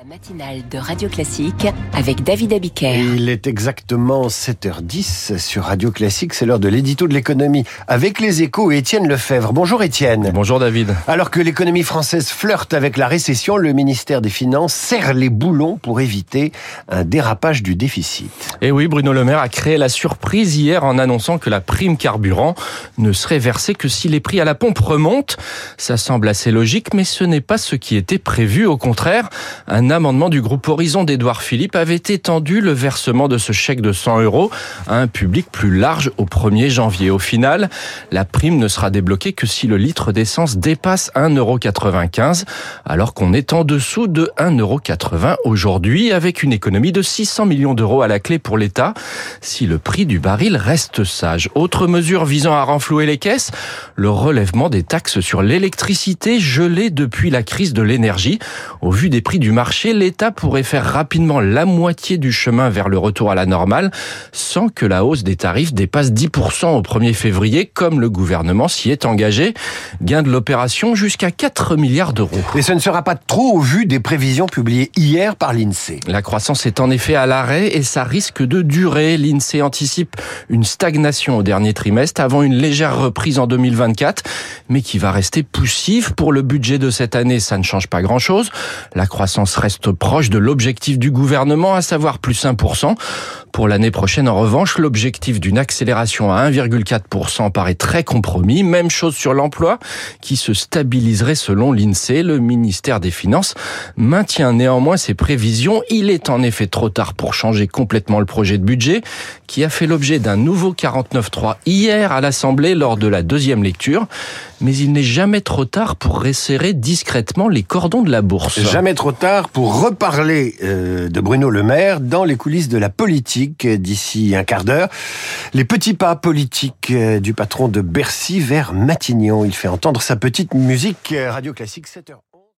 La matinale de Radio Classique avec David Abiker. Il est exactement 7h10 sur Radio Classique, c'est l'heure de l'édito de l'économie avec les échos et Étienne Lefebvre. Bonjour Étienne. Bonjour David. Alors que l'économie française flirte avec la récession, le ministère des Finances serre les boulons pour éviter un dérapage du déficit. Et oui, Bruno Le Maire a créé la surprise hier en annonçant que la prime carburant ne serait versée que si les prix à la pompe remontent. Ça semble assez logique, mais ce n'est pas ce qui était prévu. Au contraire, un amendement du groupe Horizon d'Edouard Philippe avait étendu le versement de ce chèque de 100 euros à un public plus large au 1er janvier. Au final, la prime ne sera débloquée que si le litre d'essence dépasse 1,95 alors qu'on est en dessous de 1,80 aujourd'hui avec une économie de 600 millions d'euros à la clé pour l'État si le prix du baril reste sage. Autre mesure visant à renflouer les caisses, le relèvement des taxes sur l'électricité gelée depuis la crise de l'énergie. Au vu des prix du marché, l'État pourrait faire rapidement la moitié du chemin vers le retour à la normale sans que la hausse des tarifs dépasse 10% au 1er février, comme le gouvernement s'y est engagé. Gain de l'opération jusqu'à 4 milliards d'euros. Et ce ne sera pas trop au vu des prévisions publiées hier par l'INSEE. La croissance est en effet à l'arrêt et ça risque de durer. L'INSEE anticipe une stagnation au dernier trimestre avant une légère reprise en 2024, mais qui va rester poussive. Pour le budget de cette année, ça ne change pas grand-chose. La croissance reste proche de l'objectif du gouvernement, à savoir plus 1%. Pour l'année prochaine, en revanche, l'objectif d'une accélération à 1,4% paraît très compromis. Même chose sur l'emploi, qui se stabiliserait selon l'INSEE. Le ministère des Finances maintient néanmoins ses prévisions. Il est en effet trop tard pour changer complètement le projet de budget, qui a fait l'objet d'un nouveau 49.3 hier à l'Assemblée lors de la deuxième lecture. Mais il n'est jamais trop tard pour resserrer discrètement les cordons de la bourse. Jamais trop tard pour reparler euh, de Bruno Le Maire dans les coulisses de la politique d'ici un quart d'heure. Les petits pas politiques euh, du patron de Bercy vers Matignon. Il fait entendre sa petite musique euh, radio classique 7h.